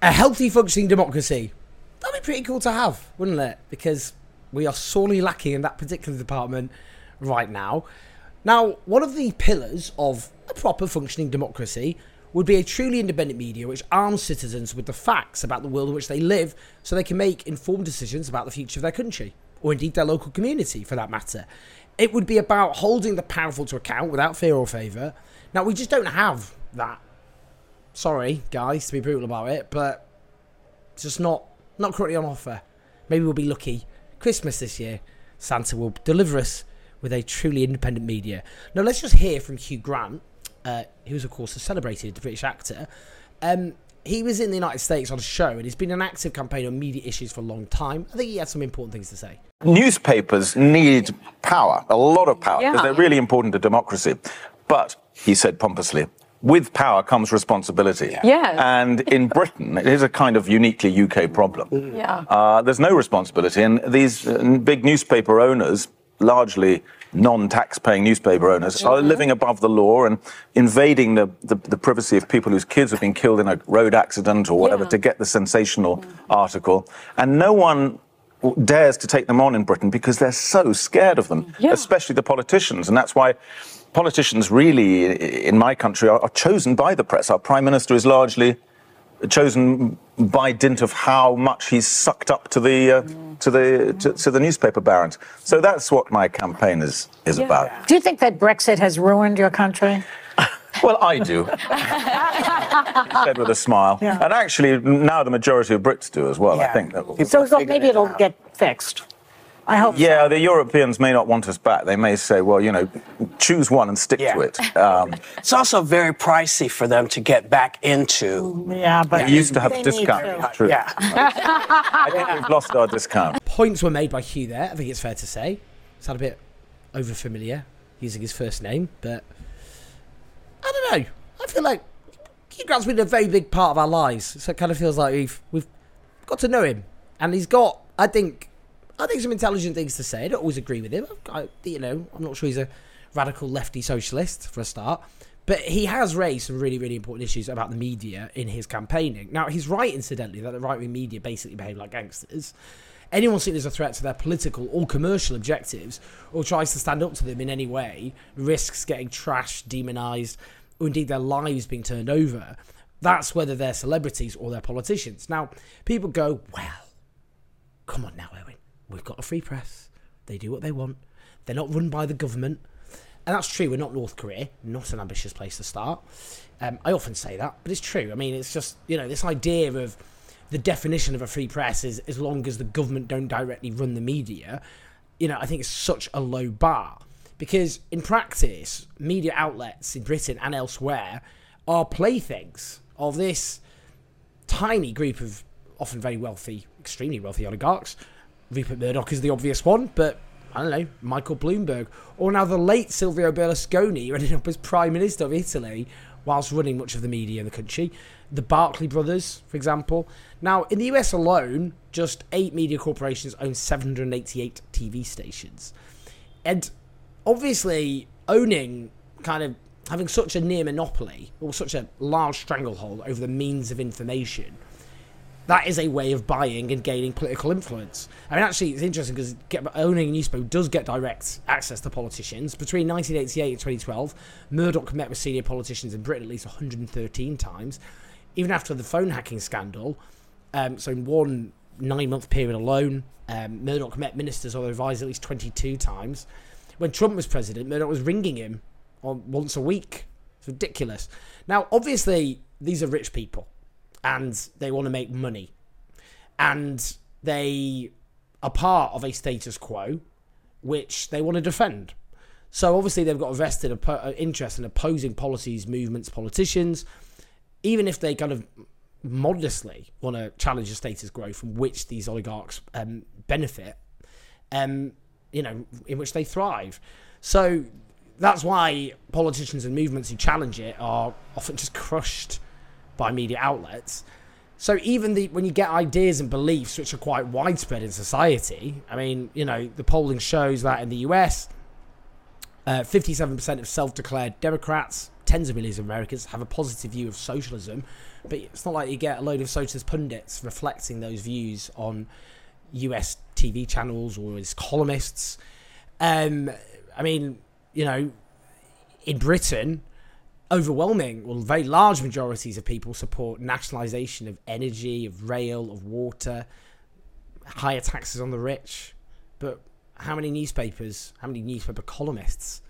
A healthy functioning democracy. That'd be pretty cool to have, wouldn't it? Because we are sorely lacking in that particular department right now. Now, one of the pillars of a proper functioning democracy would be a truly independent media which arms citizens with the facts about the world in which they live so they can make informed decisions about the future of their country, or indeed their local community for that matter. It would be about holding the powerful to account without fear or favour. Now, we just don't have that. Sorry, guys, to be brutal about it, but it's just not, not currently on offer. Maybe we'll be lucky. Christmas this year, Santa will deliver us with a truly independent media. Now, let's just hear from Hugh Grant, uh, who's, of course, a celebrated British actor. Um, he was in the United States on a show, and he's been an active campaigner on media issues for a long time. I think he had some important things to say. Newspapers need power, a lot of power, because Yeah. they're really important to democracy. But, he said pompously, with power comes responsibility. Yes. And in Britain, it is a kind of uniquely UK problem. Yeah. Uh, there's no responsibility, and these uh, big newspaper owners, largely non-tax-paying newspaper owners, are living above the law and invading the, the, the privacy of people whose kids have been killed in a road accident or whatever Yeah. to get the sensational article. And no one dares to take them on in Britain because they're so scared of them, Yeah. especially the politicians. And that's why politicians really, in my country, are, are chosen by the press. Our prime minister is largely chosen by dint of how much he's sucked up to the uh, to the to, to the newspaper barons. So that's what my campaign is is about. Do you think that Brexit has ruined your country? Well, I do. He said with a smile. And actually, now the majority of Brits do as well. I think that. So, so maybe it'll get fixed. I hope. Yeah, the Europeans may not want us back. They may say, well, you know, choose one and stick Yeah. to it. Um, It's also very pricey for them to get back into. Yeah, but we used to have they a discount. to. True. Yeah. I think we've lost our discount. Points were made by Hugh there, I think it's fair to say. It's a bit over familiar using his first name, but I don't know. I feel like Hugh Grant's been a very big part of our lives, so it kind of feels like we've we've got to know him, and he's got, I think, I think some intelligent things to say. I don't always agree with him. I, you know, I'm not sure he's a radical lefty socialist for a start, but he has raised some really, really important issues about the media in his campaigning. Now, he's right, incidentally, that the right wing media basically behave like gangsters. Anyone seen as a threat to their political or commercial objectives or tries to stand up to them in any way risks getting trashed, demonised, or indeed their lives being turned over. That's whether they're celebrities or they're politicians. Now, people go, well, come on now, Owen. We've got a free press. They do what they want. They're not run by the government. And that's true. We're not North Korea. Not an ambitious place to start. Um, I often say that, but it's true. I mean, it's just, you know, this idea of the definition of a free press is as long as the government don't directly run the media, you know, I think it's such a low bar. Because in practice, media outlets in Britain and elsewhere are playthings of this tiny group of often very wealthy, extremely wealthy oligarchs. Rupert Murdoch is the obvious one, but I don't know, Michael Bloomberg, or now the late Silvio Berlusconi, who ended up as Prime Minister of Italy whilst running much of the media in the country. The Barclay brothers, for example. Now, in the US alone, just eight media corporations own 788 TV stations. And obviously, owning kind of having such a near monopoly or such a large stranglehold over the means of information that is a way of buying and gaining political influence. I mean, actually, it's interesting because owning a newspaper does get direct access to politicians. Between 1988 and 2012, Murdoch met with senior politicians in Britain at least 113 times. Even after the phone hacking scandal, um, so in one nine month period alone, um, Murdoch met ministers or advisors at least 22 times. When Trump was president, Murdoch was ringing him on once a week. It's ridiculous. Now, obviously, these are rich people and they want to make money. And they are part of a status quo which they want to defend. So obviously they've got a vested uh, interest in opposing policies, movements, politicians. even if they kind of modestly want to challenge the status quo from which these oligarchs um, benefit, um, you know, in which they thrive. So that's why politicians and movements who challenge it are often just crushed by media outlets. So even the when you get ideas and beliefs which are quite widespread in society, I mean, you know, the polling shows that in the US, uh, 57% of self-declared Democrats, tens of millions of Americans, have a positive view of socialism, but it's not like you get a load of socialist pundits reflecting those views on US TV channels or as columnists. Um, I mean, you know, in Britain, overwhelming, well, very large majorities of people support nationalisation of energy, of rail, of water, higher taxes on the rich. But how many newspapers, how many newspaper columnists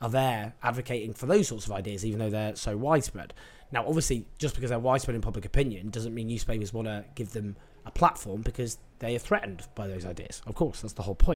are there advocating for those sorts of ideas, even though they're so widespread? Now, obviously, just because they're widespread in public opinion doesn't mean newspapers want to give them a platform because they are threatened by those ideas. Of course, that's the whole point.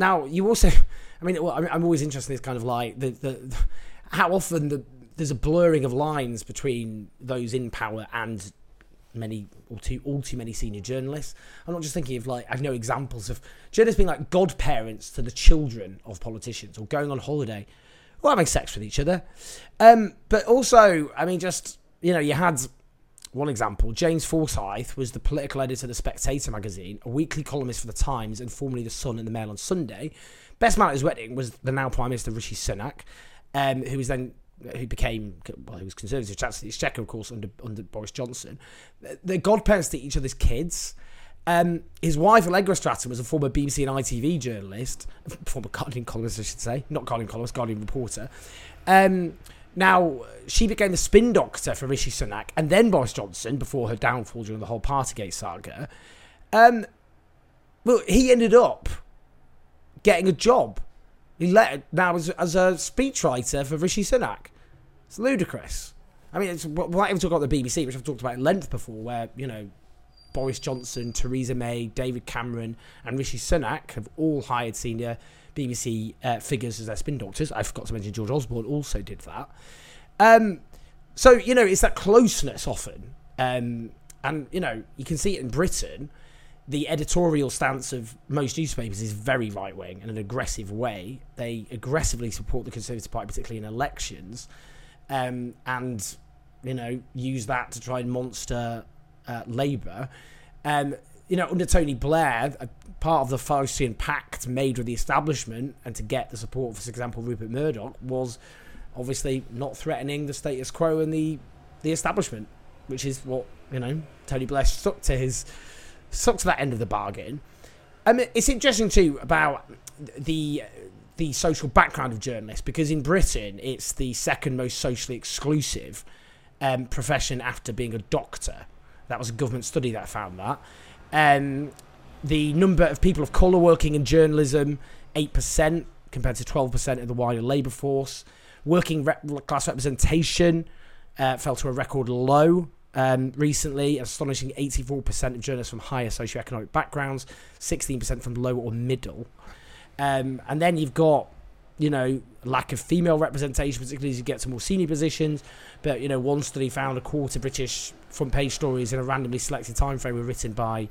now, you also, I mean, well, I'm always interested in this kind of like the, the, how often the, there's a blurring of lines between those in power and many or too all too many senior journalists. I'm not just thinking of like I know examples of journalists being like godparents to the children of politicians or going on holiday or having sex with each other. Um, but also, I mean, just you know, you had one example. James Forsyth was the political editor of the Spectator magazine, a weekly columnist for the Times and formerly the Sun and the Mail on Sunday. Best man at his wedding was the now Prime Minister Rishi Sunak, um, who was then who became well, he was Conservative Chancellor Exchequer, of course, under under Boris Johnson. They're godparents to each other's kids. Um, his wife, Allegra Stratton, was a former BBC and ITV journalist, former Guardian columnist, I should say, not Guardian columnist, Guardian reporter. Um, now, she became the spin doctor for Rishi Sunak and then Boris Johnson before her downfall during the whole Partygate saga. Um, well, he ended up getting a job. He let now as, as a speechwriter for Rishi Sunak. It's ludicrous. I mean, it's, even talk about the BBC, which I've talked about at length before, where, you know, Boris Johnson, Theresa May, David Cameron, and Rishi Sunak have all hired senior BBC uh, figures as their spin doctors. I forgot to mention George Osborne also did that. Um, so, you know, it's that closeness often. Um, and, you know, you can see it in Britain. The editorial stance of most newspapers is very right wing in an aggressive way. They aggressively support the Conservative Party, particularly in elections, um, and, you know, use that to try and monster uh, Labour. Um, you know, under Tony Blair, part of the Faustian pact made with the establishment and to get the support, for example, Rupert Murdoch, was obviously not threatening the status quo and the the establishment, which is what you know Tony Blair stuck to his stuck to that end of the bargain. Mean, it's interesting too about the the social background of journalists because in Britain it's the second most socially exclusive um, profession after being a doctor. That was a government study that found that. Um, the number of people of colour working in journalism, 8% compared to 12% of the wider labour force. Working class representation uh, fell to a record low um, recently. Astonishing 84% of journalists from higher socioeconomic backgrounds, 16% from low or middle. Um, and then you've got, you know, lack of female representation, particularly as you get to more senior positions. But, you know, one study found a quarter British front page stories in a randomly selected time frame were written by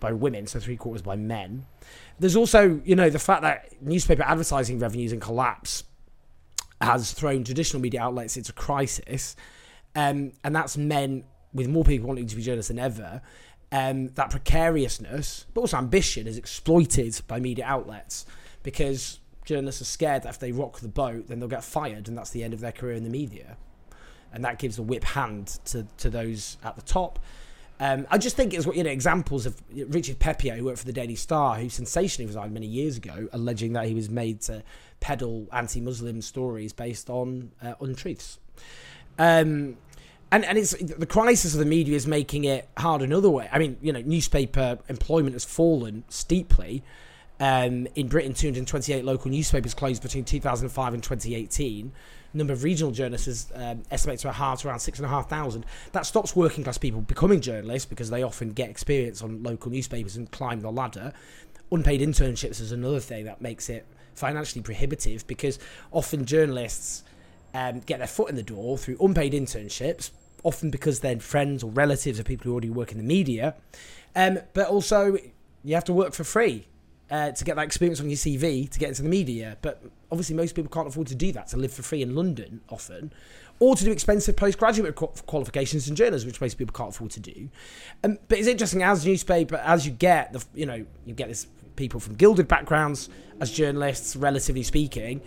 by women, so three quarters by men. There's also, you know, the fact that newspaper advertising revenues in collapse has thrown traditional media outlets into crisis, um, and that's men with more people wanting to be journalists than ever. Um, that precariousness, but also ambition, is exploited by media outlets because journalists are scared that if they rock the boat, then they'll get fired, and that's the end of their career in the media. And that gives a whip hand to, to those at the top. Um, I just think it's what, you know examples of Richard Peppiatt, who worked for the Daily Star, who sensationally resigned many years ago, alleging that he was made to peddle anti-Muslim stories based on uh, untruths. Um, and and it's the crisis of the media is making it hard another way. I mean, you know, newspaper employment has fallen steeply. Um, in Britain, 228 local newspapers closed between 2005 and 2018. Number of regional journalists is um, estimated to have halved around six and a half thousand. That stops working class people becoming journalists because they often get experience on local newspapers and climb the ladder. Unpaid internships is another thing that makes it financially prohibitive because often journalists um, get their foot in the door through unpaid internships, often because they're friends or relatives of people who already work in the media. Um, but also, you have to work for free uh, to get that experience on your CV to get into the media. But obviously, most people can't afford to do that to live for free in London often, or to do expensive postgraduate qualifications in journalism, which most people can't afford to do. Um, but it's interesting as newspaper as you get the you know you get this people from gilded backgrounds as journalists, relatively speaking.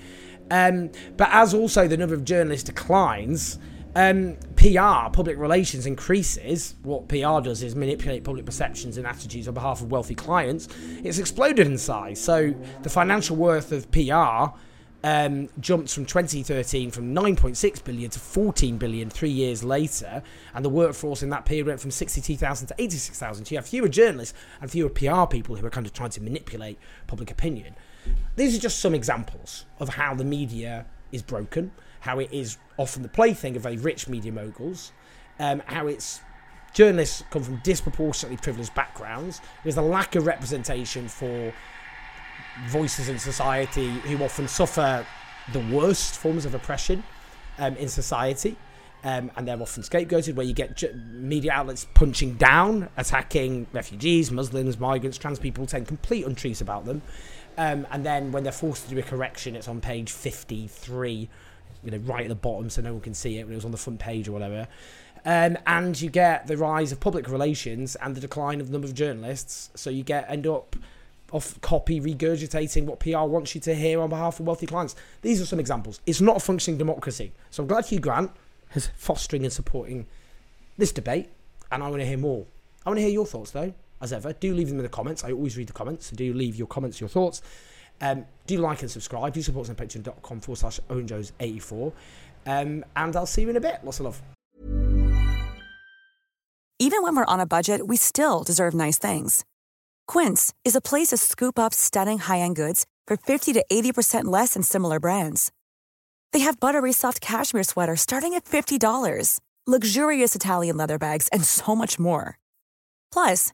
Um, but as also the number of journalists declines, um, PR, public relations, increases. What PR does is manipulate public perceptions and attitudes on behalf of wealthy clients. It's exploded in size. So the financial worth of PR um, jumped from 2013 from 9.6 billion to 14 billion three years later, and the workforce in that period went from 62,000 to 86,000. So you have fewer journalists and fewer PR people who are kind of trying to manipulate public opinion. These are just some examples of how the media is broken, how it is often the plaything of very rich media moguls, um, how it's journalists come from disproportionately privileged backgrounds. There's a lack of representation for voices in society who often suffer the worst forms of oppression um, in society. Um, and they're often scapegoated, where you get media outlets punching down, attacking refugees, Muslims, migrants, trans people, saying complete untruths about them. Um, and then when they're forced to do a correction, it's on page 53, you know, right at the bottom so no one can see it when it was on the front page or whatever. Um, and you get the rise of public relations and the decline of the number of journalists. So you get end up off copy regurgitating what PR wants you to hear on behalf of wealthy clients. These are some examples. It's not a functioning democracy. So I'm glad Hugh Grant is fostering and supporting this debate, and I want to hear more. I want to hear your thoughts though, as ever. Do leave them in the comments. I always read the comments, so do leave your comments, your thoughts. Um, do like and subscribe. Do support us on patreon.com forward slash owenjones84. Um, and I'll see you in a bit. Lots of love. Even when we're on a budget, we still deserve nice things. Quince is a place to scoop up stunning high end goods for 50 to 80% less than similar brands. They have buttery soft cashmere sweaters starting at $50, luxurious Italian leather bags, and so much more. Plus,